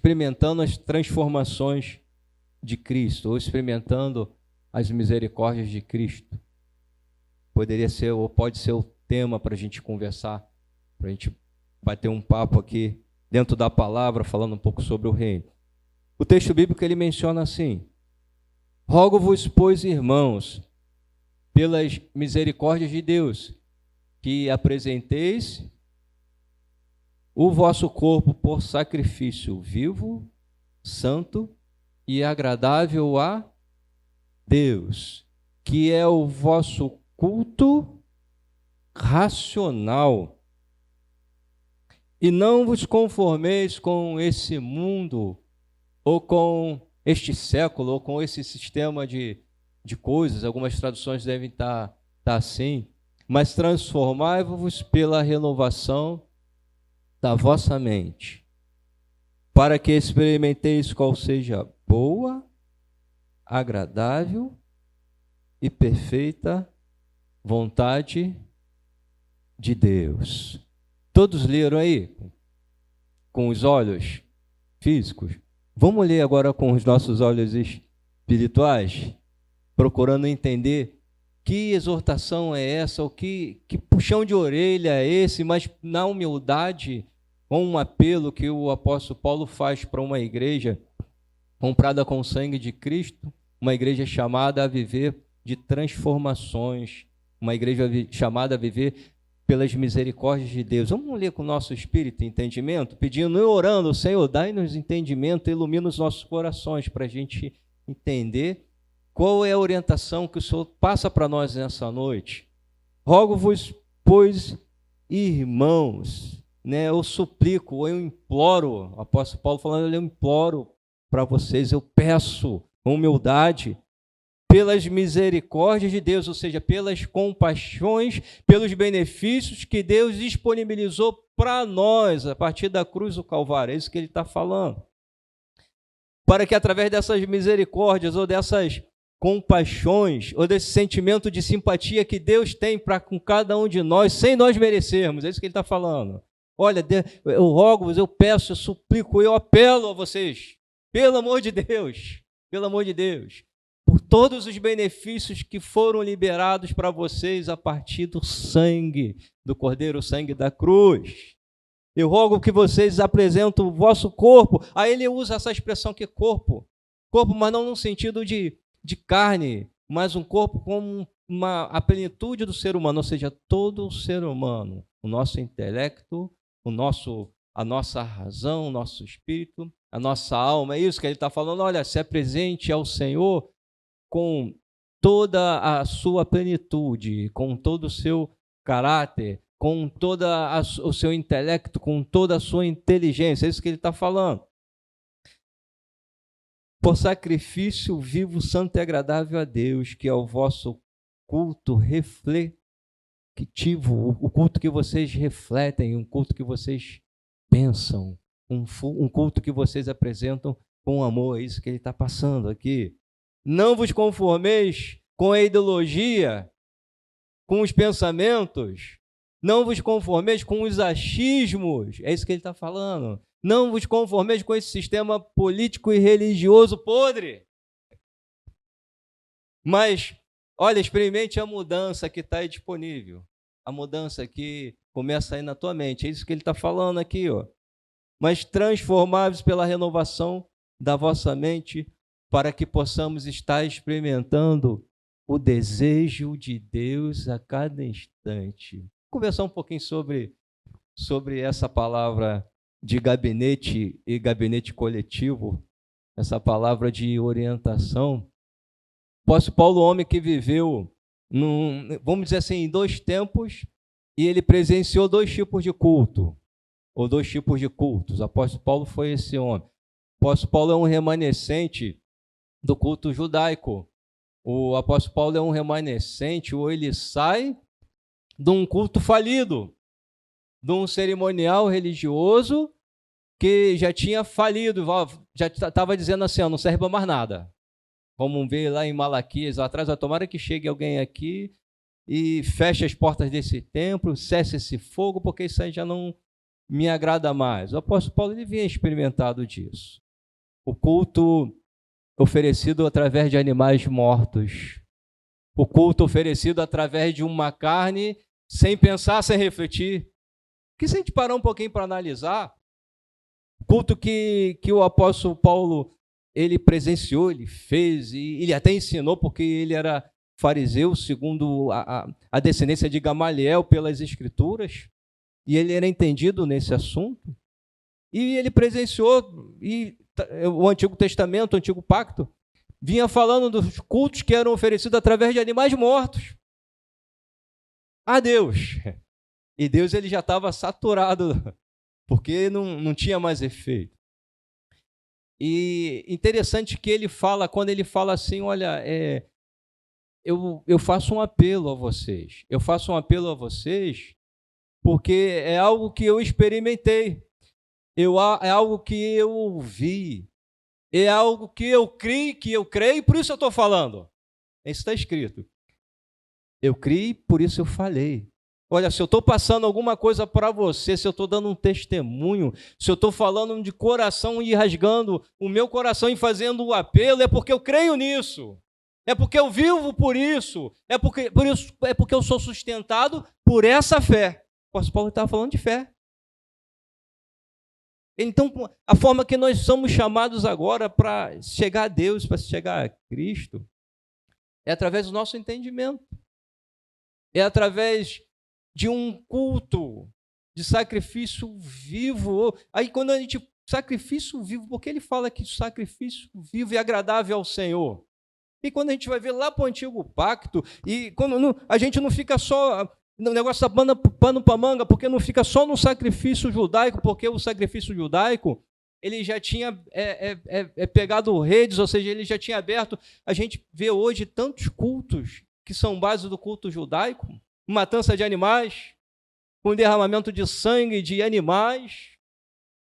experimentando as transformações de Cristo, ou experimentando as misericórdias de Cristo. Poderia ser, ou pode ser o tema para a gente conversar, para a gente bater um papo aqui dentro da palavra, falando um pouco sobre o reino. O texto bíblico ele menciona assim: Rogo-vos, pois, irmãos, pelas misericórdias de Deus, que apresenteis o vosso corpo por sacrifício vivo, santo e agradável a Deus, que é o vosso culto racional. E não vos conformeis com esse mundo, ou com este século, ou com esse sistema de, de coisas. Algumas traduções devem estar, estar assim. Mas transformai-vos pela renovação da vossa mente, para que experimenteis qual seja boa, agradável e perfeita vontade de Deus. Todos leram aí? Com os olhos físicos? Vamos ler agora com os nossos olhos espirituais, procurando entender que exortação é essa, o que, que puxão de orelha é esse, mas na humildade com um apelo que o apóstolo Paulo faz para uma igreja comprada com o sangue de Cristo, uma igreja chamada a viver de transformações, uma igreja chamada a viver pelas misericórdias de Deus. Vamos ler com o nosso espírito e entendimento, pedindo e orando, Senhor, dai-nos entendimento, ilumina os nossos corações para a gente entender qual é a orientação que o Senhor passa para nós nessa noite. Rogo-vos, pois, irmãos, né, eu suplico, eu imploro, o apóstolo Paulo falando, eu imploro para vocês, eu peço humildade, pelas misericórdias de Deus, ou seja, pelas compaixões, pelos benefícios que Deus disponibilizou para nós a partir da cruz do Calvário, é isso que ele está falando. Para que através dessas misericórdias ou dessas compaixões ou desse sentimento de simpatia que Deus tem para com cada um de nós, sem nós merecermos, é isso que ele está falando. Olha, eu rogo-vos, eu peço, eu suplico, eu apelo a vocês, pelo amor de Deus, pelo amor de Deus, por todos os benefícios que foram liberados para vocês a partir do sangue do Cordeiro, o sangue da cruz. Eu rogo que vocês apresentem o vosso corpo. Aí ele usa essa expressão que corpo. Corpo, mas não no sentido de, de carne, mas um corpo como uma, a plenitude do ser humano, ou seja, todo o ser humano. O nosso intelecto, o nosso, a nossa razão, o nosso espírito, a nossa alma. É isso que ele está falando. Olha, se apresente ao Senhor com toda a sua plenitude, com todo o seu caráter, com todo o seu intelecto, com toda a sua inteligência. É isso que ele está falando. Por sacrifício vivo, santo e agradável a Deus, que é o vosso culto refletivo o culto que vocês refletem, um culto que vocês pensam, um, um culto que vocês apresentam com amor. É isso que ele está passando aqui. Não vos conformeis com a ideologia, com os pensamentos, não vos conformeis com os achismos. É isso que ele está falando. Não vos conformeis com esse sistema político e religioso podre. Mas, olha, experimente a mudança que está disponível a mudança que começa aí na tua mente. É isso que ele está falando aqui, ó. Mas transformáveis pela renovação da vossa mente, para que possamos estar experimentando o desejo de Deus a cada instante. Vou conversar um pouquinho sobre, sobre essa palavra de gabinete e gabinete coletivo, essa palavra de orientação. Posso Paulo, homem que viveu num, vamos dizer assim, em dois tempos, e ele presenciou dois tipos de culto, ou dois tipos de cultos. Apóstolo Paulo foi esse homem. Apóstolo Paulo é um remanescente do culto judaico. O apóstolo Paulo é um remanescente, ou ele sai de um culto falido, de um cerimonial religioso que já tinha falido, já estava dizendo assim: não serve para mais nada. Vamos ver lá em Malaquias, lá atrás, tomara que chegue alguém aqui e feche as portas desse templo, cesse esse fogo, porque isso aí já não, me agrada mais? O apóstolo Paulo ele vinha experimentado disso. O culto oferecido através de animais mortos. O culto oferecido através de uma carne sem pensar, sem refletir. Que se a gente parar um pouquinho para analisar, o culto que, que o apóstolo Paulo ele presenciou, ele fez, e ele até ensinou, porque ele era fariseu, segundo a, a, descendência de Gamaliel pelas escrituras, e ele era entendido nesse assunto. E ele presenciou, e o Antigo Testamento, o Antigo Pacto, vinha falando dos cultos que eram oferecidos através de animais mortos a Deus. E Deus ele já estava saturado, porque não, não tinha mais efeito. E interessante que ele fala, quando ele fala assim, olha, é, eu, eu faço um apelo a vocês. Eu faço um apelo a vocês porque é algo que eu experimentei. Eu, é algo que eu vi. É algo que eu criei, que eu creio, por isso eu estou falando. Isso está escrito. Eu criei, por isso eu falei. Olha, se eu estou passando alguma coisa para você, se eu estou dando um testemunho, se eu estou falando de coração e rasgando o meu coração e fazendo o apelo, é porque eu creio nisso. É porque eu vivo por isso. É porque, por isso, é porque eu sou sustentado por essa fé. O apóstolo Paulo estava falando de fé. Então, a forma que nós somos chamados agora para chegar a Deus, para chegar a Cristo, é através do nosso entendimento. É através de um culto, de sacrifício vivo. Aí, quando a gente. Sacrifício vivo, porque ele fala que sacrifício vivo e agradável ao Senhor. E quando a gente vai ver lá para o antigo pacto, e quando não, a gente não fica só no negócio da pano, pano para manga, porque não fica só no sacrifício judaico, porque o sacrifício judaico ele já tinha é, é, é, é pegado redes, ou seja, ele já tinha aberto. A gente vê hoje tantos cultos que são base do culto judaico, matança de animais, com derramamento de sangue de animais,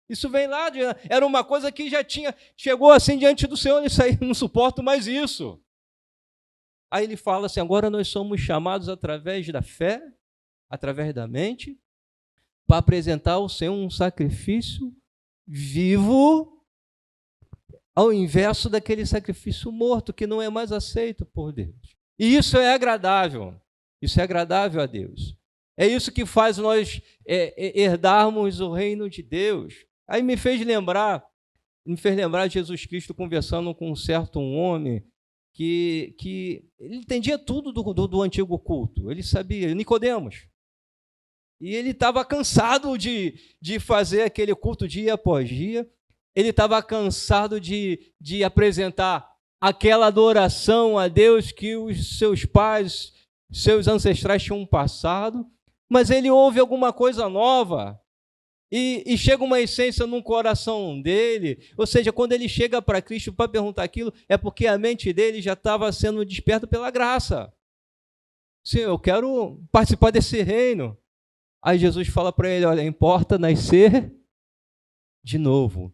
isso vem lá, de, era uma coisa que já tinha, chegou assim diante do Senhor, isso aí, não suporto mais isso. Aí ele fala assim: agora nós somos chamados através da fé, através da mente, para apresentar ao Senhor um sacrifício vivo, ao inverso daquele sacrifício morto, que não é mais aceito por Deus. E isso é agradável, isso é agradável a Deus. É isso que faz nós é, é herdarmos o reino de Deus. Aí me fez lembrar, me fez lembrar Jesus Cristo conversando com um certo homem que, que ele entendia tudo do, do, do antigo culto. Ele sabia, Nicodemos. E ele estava cansado de, de fazer aquele culto dia após dia. Ele estava cansado de, de apresentar aquela adoração a Deus que os seus pais, seus ancestrais tinham passado. Mas ele ouve alguma coisa nova e, e, chega uma essência no coração dele, ou seja, quando ele chega para Cristo para perguntar aquilo, é porque a mente dele já estava sendo desperta pela graça. Sim, eu quero participar desse reino. Aí Jesus fala para ele: olha, importa nascer de novo,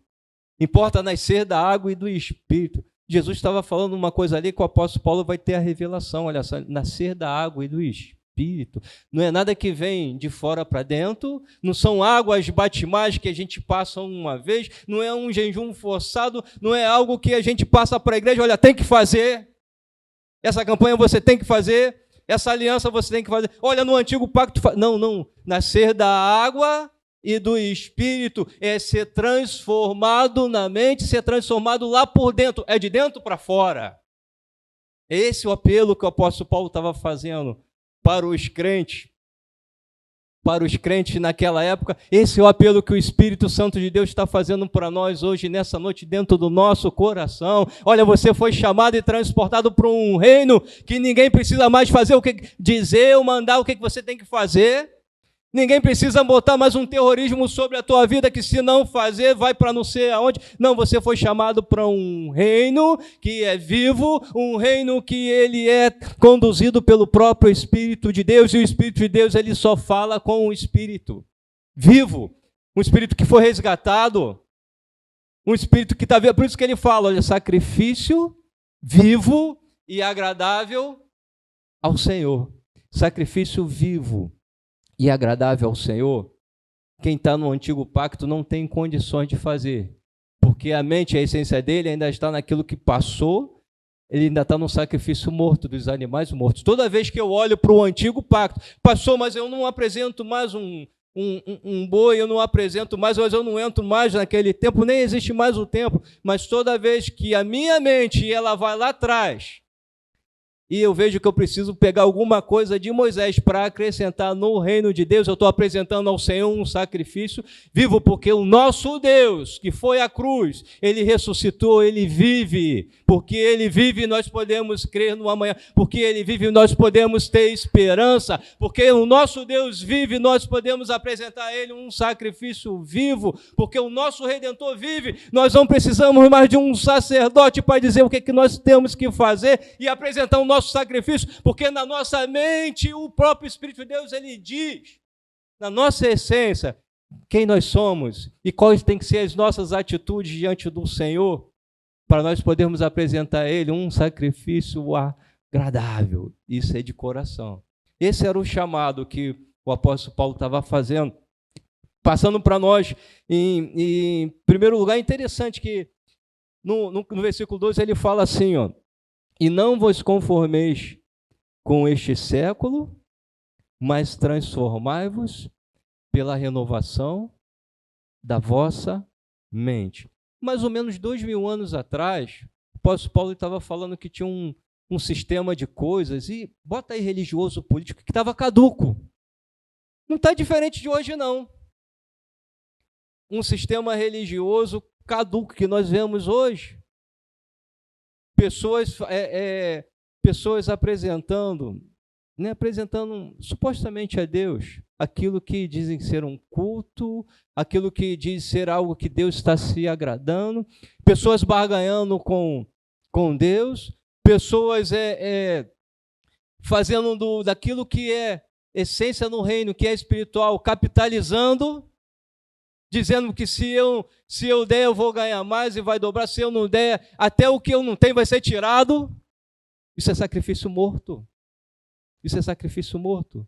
importa nascer da água e do espírito. Jesus estava falando uma coisa ali que o apóstolo Paulo vai ter a revelação: olha só, nascer da água e do espírito. Não é nada que vem de fora para dentro, não são águas batimais que a gente passa uma vez, não é um jejum forçado, não é algo que a gente passa para a igreja, olha, tem que fazer. Essa campanha você tem que fazer, essa aliança você tem que fazer. Olha, no antigo pacto, não, não, nascer da água e do espírito é ser transformado na mente, ser transformado lá por dentro, é de dentro para fora. Esse é o apelo que o apóstolo Paulo estava fazendo para os crentes, para os crentes naquela época. Esse é o apelo que o Espírito Santo de Deus está fazendo para nós hoje, nessa noite, dentro do nosso coração. Olha, você foi chamado e transportado para um reino que ninguém precisa mais fazer o que dizer ou mandar o que você tem que fazer. Ninguém precisa botar mais um terrorismo sobre a tua vida que se não fazer vai para não sei aonde. Não, você foi chamado para um reino que é vivo, um reino que ele é conduzido pelo próprio Espírito de Deus e o Espírito de Deus ele só fala com o Espírito vivo, um Espírito que foi resgatado, um Espírito que está vivo. Por isso que ele fala, olha, sacrifício vivo e agradável ao Senhor. Sacrifício vivo e agradável ao Senhor quem está no antigo pacto não tem condições de fazer. Porque a mente, a essência dele ainda está naquilo que passou, ele ainda está no sacrifício morto dos animais mortos. Toda vez que eu olho para o antigo pacto, passou, mas eu não apresento mais um, um, um, um, boi, eu não apresento mais, mas eu não entro mais naquele tempo, nem existe mais o tempo. Mas toda vez que a minha mente ela vai lá atrás e eu vejo que eu preciso pegar alguma coisa de Moisés para acrescentar no reino de Deus, eu estou apresentando ao Senhor um sacrifício vivo, porque o nosso Deus, que foi à cruz, ele ressuscitou, ele vive, porque ele vive, nós podemos crer no amanhã, porque ele vive, nós podemos ter esperança, porque o nosso Deus vive, nós podemos apresentar a ele um sacrifício vivo, porque o nosso redentor vive, nós não precisamos mais de um sacerdote para dizer o que, é que nós temos que fazer e apresentar o nosso nosso sacrifício, porque na nossa mente o próprio Espírito de Deus ele diz, na nossa essência, quem nós somos e quais têm que ser as nossas atitudes diante do Senhor, para nós podermos apresentar a Ele um sacrifício agradável. Isso é de coração. Esse era o chamado que o apóstolo Paulo estava fazendo, passando para nós. Em, em, primeiro lugar, é interessante que no, no, no versículo 12 ele fala assim: ó, e não vos conformeis com este século, mas transformai-vos pela renovação da vossa mente. Mais ou menos dois mil anos atrás, o apóstolo Paulo estava falando que tinha um, um sistema de coisas, e bota aí religioso político, que estava caduco. Não está diferente de hoje, não. Um sistema religioso caduco que nós vemos hoje pessoas, é, é, pessoas apresentando, né, apresentando supostamente a Deus aquilo que dizem ser um culto, aquilo que diz ser algo que Deus está se agradando, pessoas barganhando com, com Deus, pessoas é, é fazendo do, daquilo que é essência no reino, que é espiritual, capitalizando dizendo que se eu, se eu der, eu vou ganhar mais e vai dobrar, se eu não der, até o que eu não tenho vai ser tirado. Isso é sacrifício morto. Isso é sacrifício morto.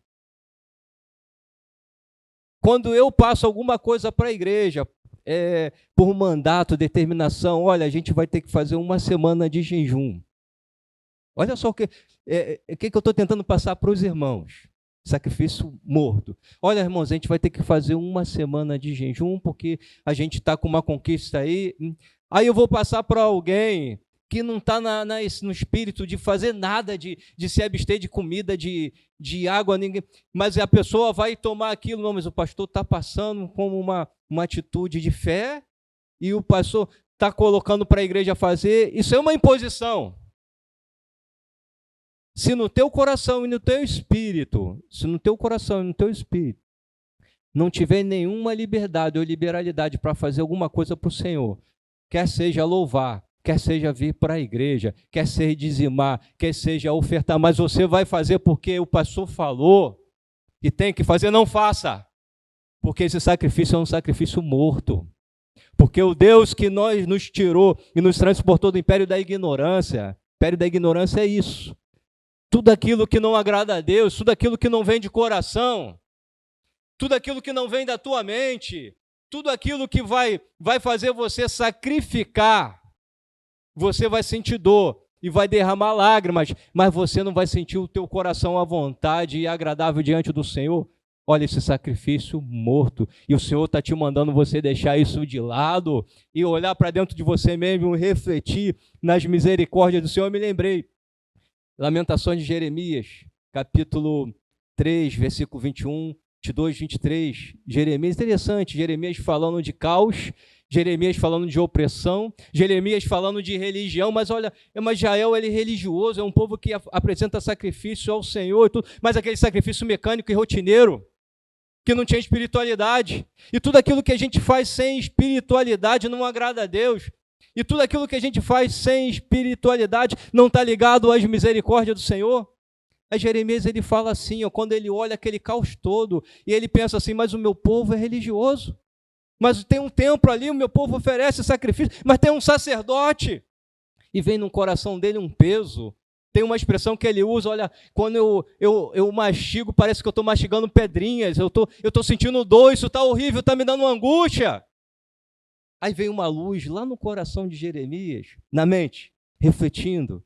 Quando eu passo alguma coisa para a igreja, é, por mandato, determinação, olha, a gente vai ter que fazer uma semana de jejum. Olha só o que, é, é, que, que eu estou tentando passar para os irmãos sacrifício morto. Olha, irmãos, a gente vai ter que fazer uma semana de jejum porque a gente está com uma conquista aí. Aí eu vou passar para alguém que não está no espírito de fazer nada, de, de se abster de comida, de, de água, ninguém, mas a pessoa vai tomar aquilo, não, mas o pastor está passando como uma, uma atitude de fé e o pastor está colocando para a igreja fazer. Isso é uma imposição. Se no teu coração e no teu espírito, se no teu coração e no teu espírito não tiver nenhuma liberdade ou liberalidade para fazer alguma coisa para o Senhor, quer seja louvar, quer seja vir para a igreja, quer seja dizimar, quer seja ofertar, mas você vai fazer porque o pastor falou e tem que fazer, não faça. Porque esse sacrifício é um sacrifício morto. Porque o Deus que nós nos tirou e nos transportou do império da ignorância, império da ignorância é isso tudo aquilo que não agrada a Deus, tudo aquilo que não vem de coração, tudo aquilo que não vem da tua mente, tudo aquilo que vai, vai fazer você sacrificar, você vai sentir dor e vai derramar lágrimas, mas você não vai sentir o teu coração à vontade e agradável diante do Senhor. Olha esse sacrifício morto, e o Senhor está te mandando você deixar isso de lado e olhar para dentro de você mesmo, refletir nas misericórdias do Senhor. Eu me lembrei Lamentações de Jeremias, capítulo 3, versículo 21, 22, 23. Jeremias, interessante, Jeremias falando de caos, Jeremias falando de opressão, Jeremias falando de religião, mas olha, mas Israel ele é religioso, é um povo que apresenta sacrifício ao Senhor, tudo, mas aquele sacrifício mecânico e rotineiro, que não tinha espiritualidade. E tudo aquilo que a gente faz sem espiritualidade não agrada a Deus. E tudo aquilo que a gente faz sem espiritualidade não está ligado às misericórdias do Senhor? A Jeremias ele fala assim, ó, quando ele olha aquele caos todo, e ele pensa assim, mas o meu povo é religioso. Mas tem um templo ali, o meu povo oferece sacrifício, mas tem um sacerdote. E vem no coração dele um peso, Tem uma expressão que ele usa, olha, quando eu, eu, eu mastigo, parece que eu estou mastigando pedrinhas, eu tô, estou sentindo dor, isso está horrível, está me dando angústia. Aí vem uma luz lá no coração de Jeremias, na mente, refletindo.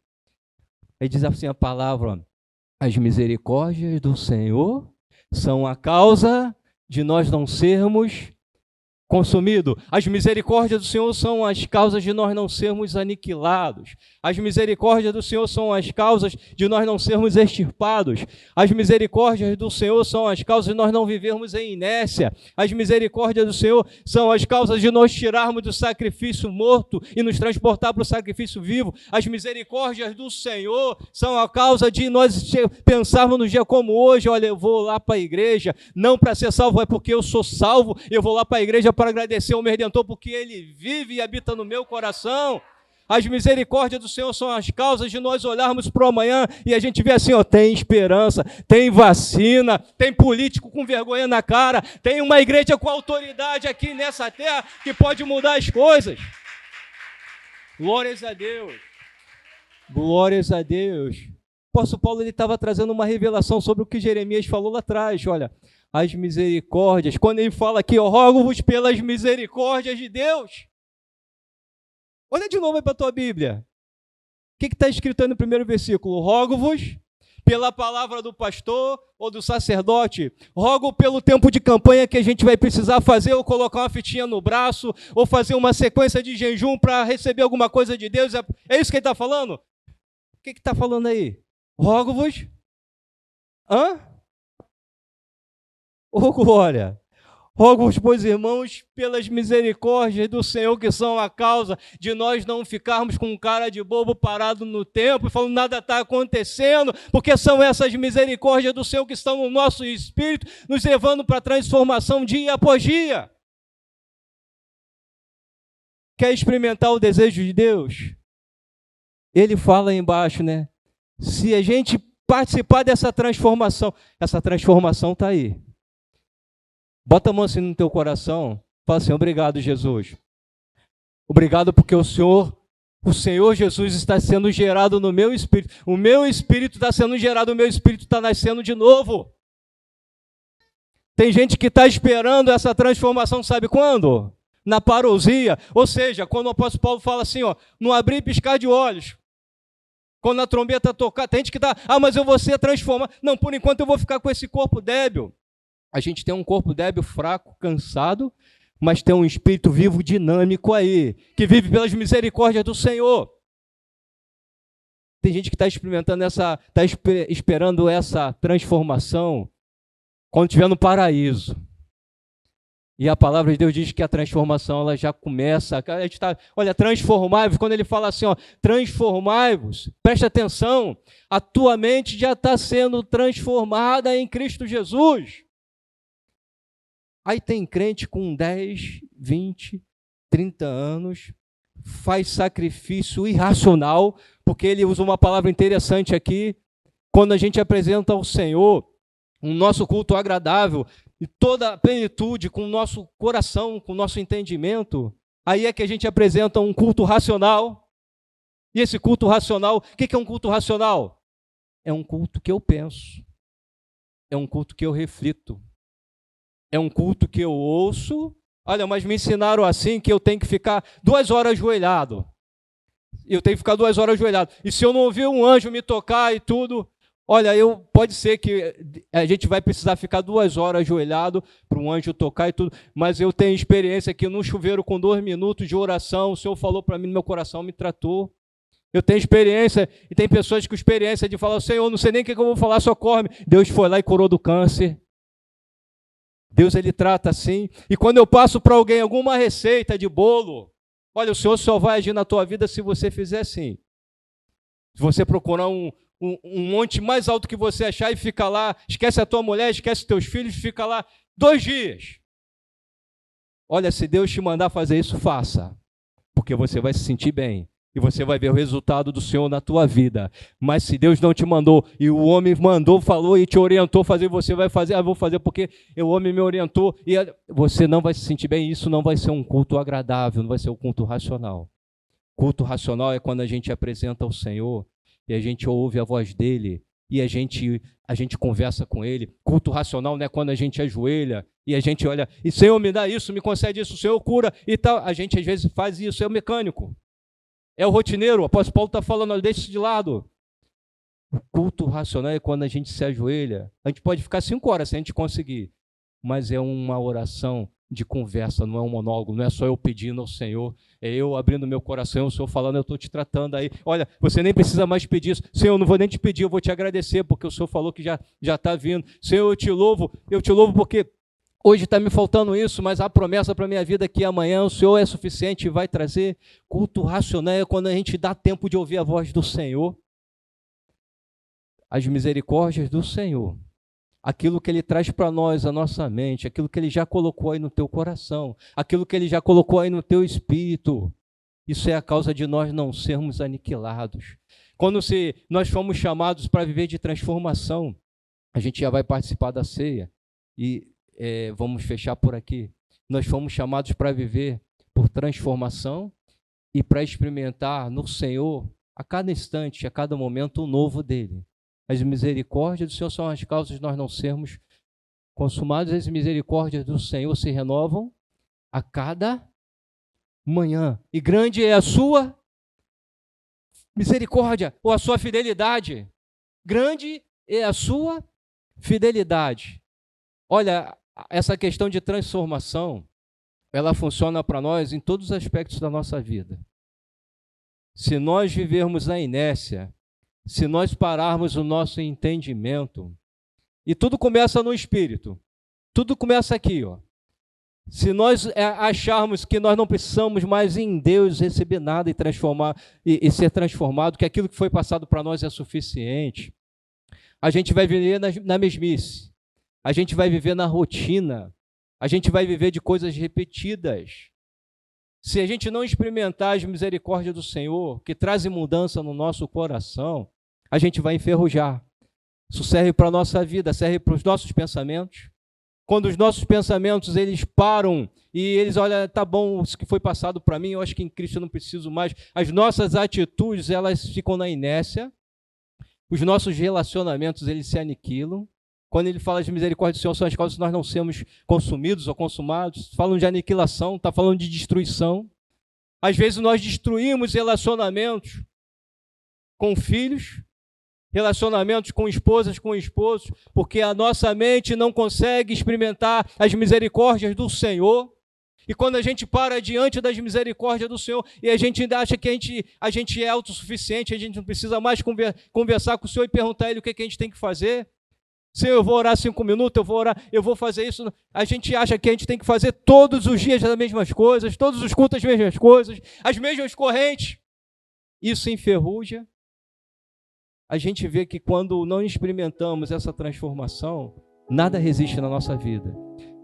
Aí diz assim a palavra: as misericórdias do Senhor são a causa de nós não sermos consumido. As misericórdias do Senhor são as causas de nós não sermos aniquilados. As misericórdias do Senhor são as causas de nós não sermos extirpados. As misericórdias do Senhor são as causas de nós não vivermos em inércia. As misericórdias do Senhor são as causas de nós tirarmos do sacrifício morto e nos transportar para o sacrifício vivo. As misericórdias do Senhor são a causa de nós pensarmos no dia como hoje, olha, eu vou lá para a igreja, não para ser salvo, é porque eu sou salvo, eu vou lá para a igreja para agradecer ao meu Redentor, porque Ele vive e habita no meu coração. As misericórdias do Senhor são as causas de nós olharmos para o amanhã e a gente vê assim, ó, tem esperança, tem vacina, tem político com vergonha na cara, tem uma igreja com autoridade aqui nessa terra que pode mudar as coisas. Glórias a Deus. Glórias a Deus. O apóstolo Paulo ele estava trazendo uma revelação sobre o que Jeremias falou lá atrás. Olha, as misericórdias. Quando ele fala aqui, ó, rogo-vos pelas misericórdias de Deus. Olha de novo para a tua Bíblia. O que está escrito aí no primeiro versículo? Rogo-vos pela palavra do pastor ou do sacerdote. Rogo pelo tempo de campanha que a gente vai precisar fazer, ou colocar uma fitinha no braço, ou fazer uma sequência de jejum para receber alguma coisa de Deus. É isso que ele está falando? O que está falando aí? Rogo-vos. Hã? Oh, glória! Rogo-vos, pois, irmãos, pelas misericórdias do Senhor, que são a causa de nós não ficarmos com cara de bobo parado no tempo e falando nada está acontecendo, porque são essas misericórdias do Senhor que estão no nosso espírito, nos levando para a transformação dia após dia. Quer experimentar o desejo de Deus? Ele fala aí embaixo, né? Se a gente participar dessa transformação, essa transformação está aí. Bota a mão assim no teu coração. Fala assim: Obrigado, Jesus. Obrigado porque o Senhor, o Senhor Jesus está sendo gerado no meu espírito. O meu espírito está sendo gerado, o meu espírito está nascendo de novo. Tem gente que está esperando essa transformação, sabe quando? Na parousia. Ou seja, quando o apóstolo Paulo fala assim, ó, não abrir e piscar de olhos. Quando a trombeta tocar, tem gente que está, ah, mas eu vou ser transformado. Não, por enquanto eu vou ficar com esse corpo débil. A gente tem um corpo débil, fraco, cansado, mas tem um espírito vivo, dinâmico aí, que vive pelas misericórdias do Senhor. Tem gente que está experimentando essa, está esperando essa transformação quando estiver no paraíso. E a palavra de Deus diz que a transformação ela já começa. A gente tá, olha, transformai-vos. Quando ele fala assim, ó, transformai-vos, preste atenção, a tua mente já está sendo transformada em Cristo Jesus. Aí tem crente com 10, 20, 30 anos, faz sacrifício irracional, porque ele usa uma palavra interessante aqui. Quando a gente apresenta ao Senhor um nosso culto agradável e toda a plenitude com o nosso coração, com o nosso entendimento, aí é que a gente apresenta um culto racional. E esse culto racional, o que é um culto racional? É um culto que eu penso, é um culto que eu reflito, é um culto que eu ouço. Olha, mas me ensinaram assim que eu tenho que ficar duas horas ajoelhado. Eu tenho que ficar duas horas ajoelhado. E se eu não ouvir um anjo me tocar e tudo, olha, eu pode ser que a gente vai precisar ficar duas horas ajoelhado para um anjo tocar e tudo. Mas eu tenho experiência que no chuveiro com dois minutos de oração, o Senhor falou para mim meu coração, me tratou. Eu tenho experiência, e tem pessoas com experiência de falar, Senhor, não sei nem o que eu vou falar, socorre-me. Deus foi lá e curou do câncer. Deus ele trata assim. E quando eu passo para alguém alguma receita de bolo, olha, o Senhor só vai agir na tua vida se você fizer assim. Se você procurar um, um, um monte mais alto que você achar e fica lá, esquece a tua mulher, esquece teus filhos, fica lá dois dias. Olha, se Deus te mandar fazer isso, faça, porque você vai se sentir bem e você vai ver o resultado do Senhor na tua vida. Mas se Deus não te mandou e o homem mandou, falou e te orientou fazer, você vai fazer, ah, vou fazer porque o homem me orientou e você não vai se sentir bem. Isso não vai ser um culto agradável, não vai ser um culto racional. Culto racional é quando a gente apresenta ao Senhor e a gente ouve a voz dele e a gente a gente conversa com ele. Culto racional não é quando a gente ajoelha e a gente olha, e Senhor me dá isso, me concede isso, Senhor cura e tal. A gente às vezes faz isso, é o mecânico. É o rotineiro, o apóstolo Paulo está falando, deixa isso de lado. O culto racional é quando a gente se ajoelha. A gente pode ficar cinco horas se a gente conseguir, mas é uma oração de conversa, não é um monólogo, não é só eu pedindo ao Senhor, é eu abrindo meu coração, o Senhor falando, eu estou te tratando aí. Olha, você nem precisa mais pedir isso. Senhor, eu não vou nem te pedir, eu vou te agradecer, porque o Senhor falou que já está vindo. Senhor, eu te louvo, eu te louvo porque hoje está me faltando isso, mas a promessa para minha vida é que amanhã o Senhor é suficiente e vai trazer culto racional, é quando a gente dá tempo de ouvir a voz do Senhor. As misericórdias do Senhor aquilo que ele traz para nós, a nossa mente, aquilo que ele já colocou aí no teu coração, aquilo que ele já colocou aí no teu espírito. Isso é a causa de nós não sermos aniquilados. Quando se, nós fomos chamados para viver de transformação, a gente já vai participar da ceia e é, vamos fechar por aqui. Nós fomos chamados para viver por transformação e para experimentar no Senhor, a cada instante, a cada momento, o novo dele. As misericórdias do Senhor são as causas de nós não sermos consumados. As misericórdias do Senhor se renovam a cada manhã. E grande é a sua misericórdia ou a sua fidelidade. Grande é a sua fidelidade. Olha, essa questão de transformação, ela funciona para nós em todos os aspectos da nossa vida. Se nós vivermos na inércia, se nós pararmos o nosso entendimento, e tudo começa no espírito, tudo começa aqui, ó. Se nós é, acharmos que nós não precisamos mais em Deus receber nada e transformar e, e ser transformado, que aquilo que foi passado para nós é suficiente, a gente vai viver na, na mesmice, a gente vai viver na rotina, a gente vai viver de coisas repetidas. Se a gente não experimentar as misericórdias do Senhor, que trazem mudança no nosso coração, a gente vai enferrujar. Isso serve para a nossa vida, serve para os nossos pensamentos. Quando os nossos pensamentos eles param e eles olham, tá bom, isso que foi passado para mim, eu acho que em Cristo eu não preciso mais. As nossas atitudes elas ficam na inércia. Os nossos relacionamentos eles se aniquilam. Quando ele fala de misericórdia do Senhor, são as causas que nós não sermos consumidos ou consumados. Falam de aniquilação, está falando de destruição. Às vezes nós destruímos relacionamentos com filhos, relacionamentos com esposas, com esposos, porque a nossa mente não consegue experimentar as misericórdias do Senhor. E quando a gente para diante das misericórdias do Senhor e a gente ainda acha que a gente, a gente é autossuficiente, a gente não precisa mais conversar com o Senhor e perguntar a Ele o que, que a gente tem que fazer. Senhor, eu vou orar cinco minutos, eu vou orar, eu vou fazer isso. A gente acha que a gente tem que fazer todos os dias as mesmas coisas, todos os cultos as mesmas coisas, as mesmas correntes. Isso enferruja a gente vê que quando não experimentamos essa transformação, nada resiste na nossa vida.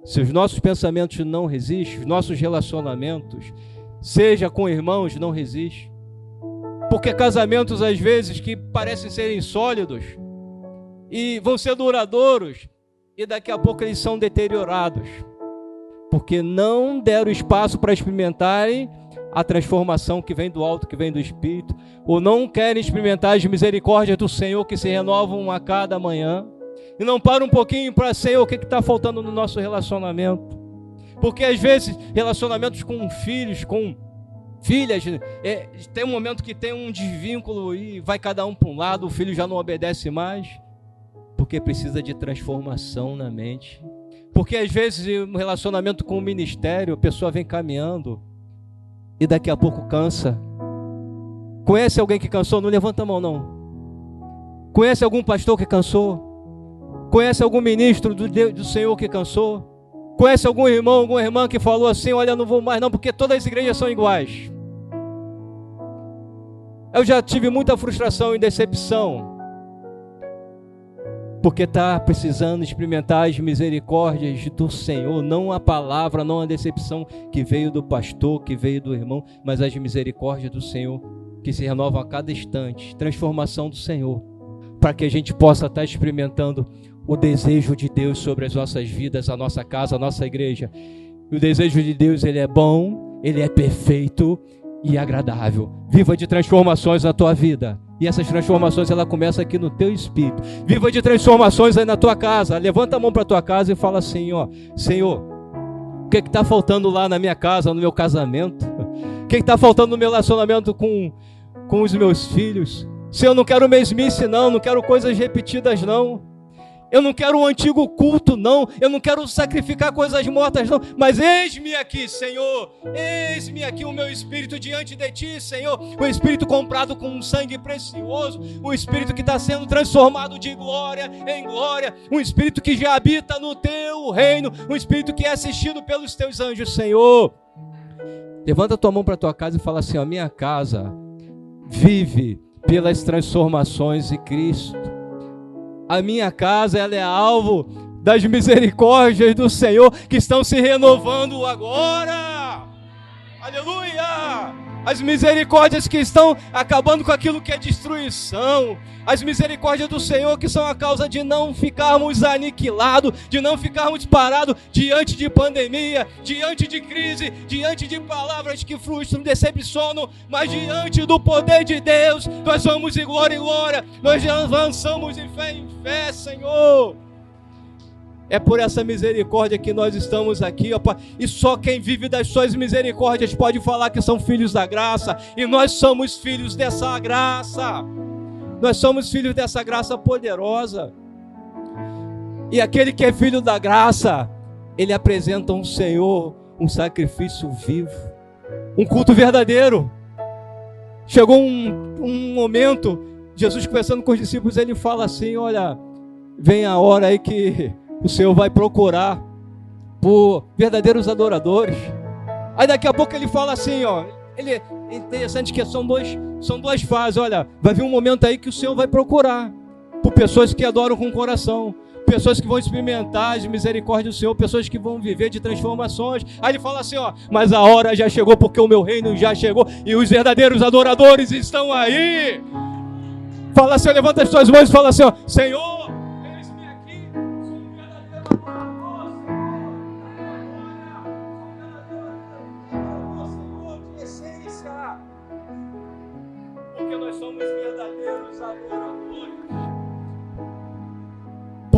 Se os nossos pensamentos não resistem, os nossos relacionamentos, seja com irmãos, não resistem. Porque casamentos, às vezes, que parecem serem sólidos e vão ser duradouros, e daqui a pouco eles são deteriorados. Porque não deram espaço para experimentarem a transformação que vem do alto, que vem do Espírito, ou não querem experimentar as misericórdias do Senhor que se renovam a cada manhã, e não param um pouquinho para ser o que está faltando no nosso relacionamento. Porque às vezes, relacionamentos com filhos, com filhas, é, tem um momento que tem um desvínculo e vai cada um para um lado, o filho já não obedece mais, porque precisa de transformação na mente. Porque às vezes, um relacionamento com o ministério, a pessoa vem caminhando, e daqui a pouco cansa. Conhece alguém que cansou? Não levanta a mão, não. Conhece algum pastor que cansou? Conhece algum ministro do, Deus, do Senhor que cansou? Conhece algum irmão, alguma irmã que falou assim: Olha, não vou mais, não, porque todas as igrejas são iguais. Eu já tive muita frustração e decepção porque está precisando experimentar as misericórdias do Senhor, não a palavra, não a decepção que veio do pastor, que veio do irmão, mas as misericórdias do Senhor que se renovam a cada instante, transformação do Senhor, para que a gente possa estar experimentando o desejo de Deus sobre as nossas vidas, a nossa casa, a nossa igreja. o desejo de Deus, ele é bom, ele é perfeito e agradável. Viva de transformações na tua vida E essas transformações ela começa aqui no teu espírito. Viva de transformações aí na tua casa. Levanta a mão para tua casa e fala assim, ó, Senhor, o que está faltando lá na minha casa, no meu casamento? O que está faltando no meu relacionamento com, com os meus filhos? Senhor, não quero mesmice, não, não quero coisas repetidas, não. Eu não quero um antigo culto, não. Eu não quero sacrificar coisas mortas, não. Mas eis-me aqui, Senhor. Eis-me aqui o meu espírito diante de ti, Senhor. O espírito comprado com um sangue precioso. Um espírito que está sendo transformado de glória em glória. Um espírito que já habita no teu reino. Um espírito que é assistido pelos teus anjos, Senhor. Levanta tua mão para tua casa e fala assim: a minha casa vive pelas transformações de Cristo a minha casa ela é alvo das misericórdias do Senhor que estão se renovando agora. Aleluia! As misericórdias que estão acabando com aquilo que é destruição. As misericórdias do Senhor que são a causa de não ficarmos aniquilados, de não ficarmos parados diante de pandemia, diante de crise, diante de palavras que frustram, decepcionam, mas diante do poder de Deus, nós vamos de glória em glória, nós avançamos de fé em fé, Senhor. É por essa misericórdia que nós estamos aqui, ó Pai. E só quem vive das suas misericórdias pode falar que são filhos da graça. E nós somos filhos dessa graça. Nós somos filhos dessa graça poderosa. E aquele que é filho da graça, ele apresenta um Senhor, um sacrifício vivo, um culto verdadeiro. Chegou um, um momento, Jesus conversando com os discípulos, ele fala assim: Olha, vem a hora aí que o Senhor vai procurar por verdadeiros adoradores. Aí daqui a pouco ele fala assim, ó, ele é interessante que são dois, são duas fases. Olha, vai vir um momento aí que o Senhor vai procurar por pessoas que adoram com o coração, pessoas que vão experimentar as misericórdias do Senhor, pessoas que vão viver de transformações. Aí ele fala assim, ó, mas a hora já chegou porque o meu reino já chegou e os verdadeiros adoradores estão aí. Fala assim, levanta as suas mãos e fala assim, ó, Senhor,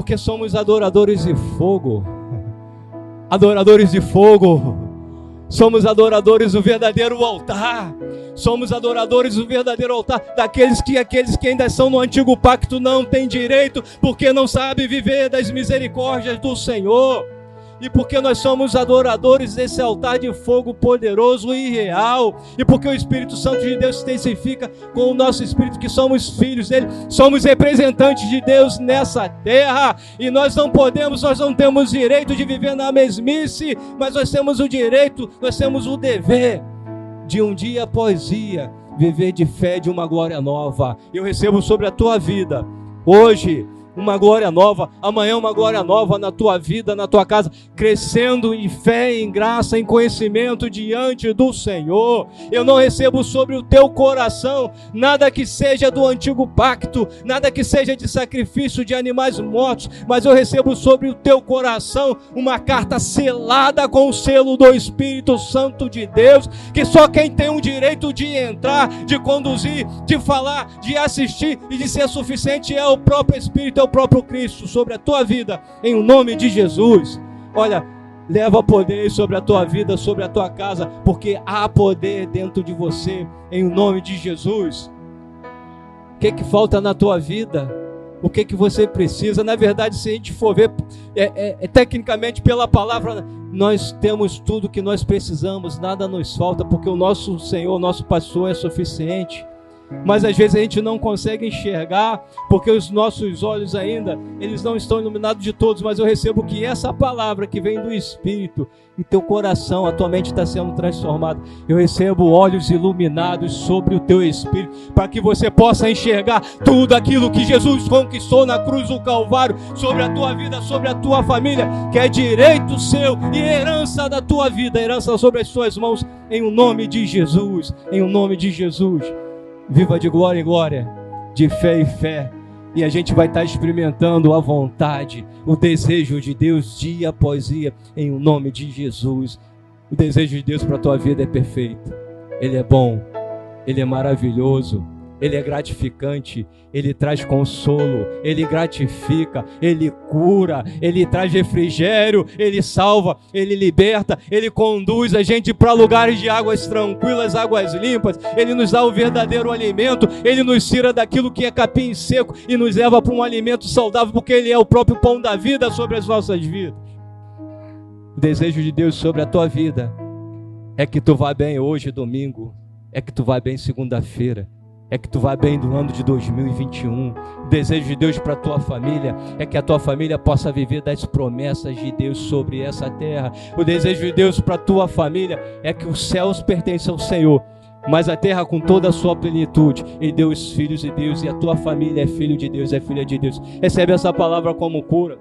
porque somos adoradores de fogo. Adoradores de fogo. Somos adoradores do verdadeiro altar. Somos adoradores do verdadeiro altar daqueles que aqueles que ainda são no antigo pacto não têm direito, porque não sabem viver das misericórdias do Senhor e porque nós somos adoradores desse altar de fogo poderoso e real, e porque o Espírito Santo de Deus se intensifica com o nosso espírito, que somos filhos dele, somos representantes de Deus nessa terra, e nós não podemos, nós não temos direito de viver na mesmice, mas nós temos o direito, nós temos o dever de um dia após dia viver de fé de uma glória nova. Eu recebo sobre a tua vida hoje uma glória nova, amanhã uma glória nova na tua vida, na tua casa, crescendo em fé, em graça, em conhecimento diante do Senhor. Eu não recebo sobre o teu coração nada que seja do antigo pacto, nada que seja de sacrifício de animais mortos, mas eu recebo sobre o teu coração uma carta selada com o selo do Espírito Santo de Deus, que só quem tem o direito de entrar, de conduzir, de falar, de assistir e de ser suficiente é o próprio Espírito o próprio Cristo sobre a tua vida, em nome de Jesus. Olha, leva poder sobre a tua vida, sobre a tua casa, porque há poder dentro de você, em nome de Jesus. O que, que falta na tua vida? O que, que você precisa? Na verdade, se a gente for ver, é, é, é, tecnicamente pela palavra, nós temos tudo que nós precisamos, nada nos falta, porque o nosso Senhor, o nosso pastor é suficiente mas às vezes a gente não consegue enxergar, porque os nossos olhos ainda, eles não estão iluminados de todos, mas eu recebo que essa palavra que vem do Espírito, e teu coração, a tua mente está sendo transformada. Eu recebo olhos iluminados sobre o teu espírito, para que você possa enxergar tudo aquilo que Jesus conquistou na cruz do Calvário, sobre a tua vida, sobre a tua família, que é direito seu e herança da tua vida, herança sobre as suas mãos, em o nome de Jesus, em o nome de Jesus viva de glória em glória, de fé em fé. E a gente vai estar experimentando a vontade, o desejo de Deus dia após dia, em o nome de Jesus. O desejo de Deus para a tua vida é perfeito. Ele é bom, ele é maravilhoso, ele é gratificante, ele traz consolo, ele gratifica, ele cura, ele traz refrigério, ele salva, ele liberta, ele conduz a gente para lugares de águas tranquilas, águas limpas, ele nos dá o verdadeiro alimento, ele nos tira daquilo que é capim seco e nos leva para um alimento saudável, porque ele é o próprio pão da vida sobre as nossas vidas. O desejo de Deus sobre a tua vida é que tu vá bem hoje, domingo, é que tu vá bem segunda-feira, é que tu vá bem do ano de 2021. O desejo de Deus para a tua família é que a tua família possa viver das promessas de Deus sobre essa terra. O desejo de Deus para a tua família é que os céus pertençam ao Senhor, mas a terra com toda a sua plenitude. E deu os filhos de Deus, e a tua família é filho de Deus, é filha de Deus. Recebe essa palavra como cura.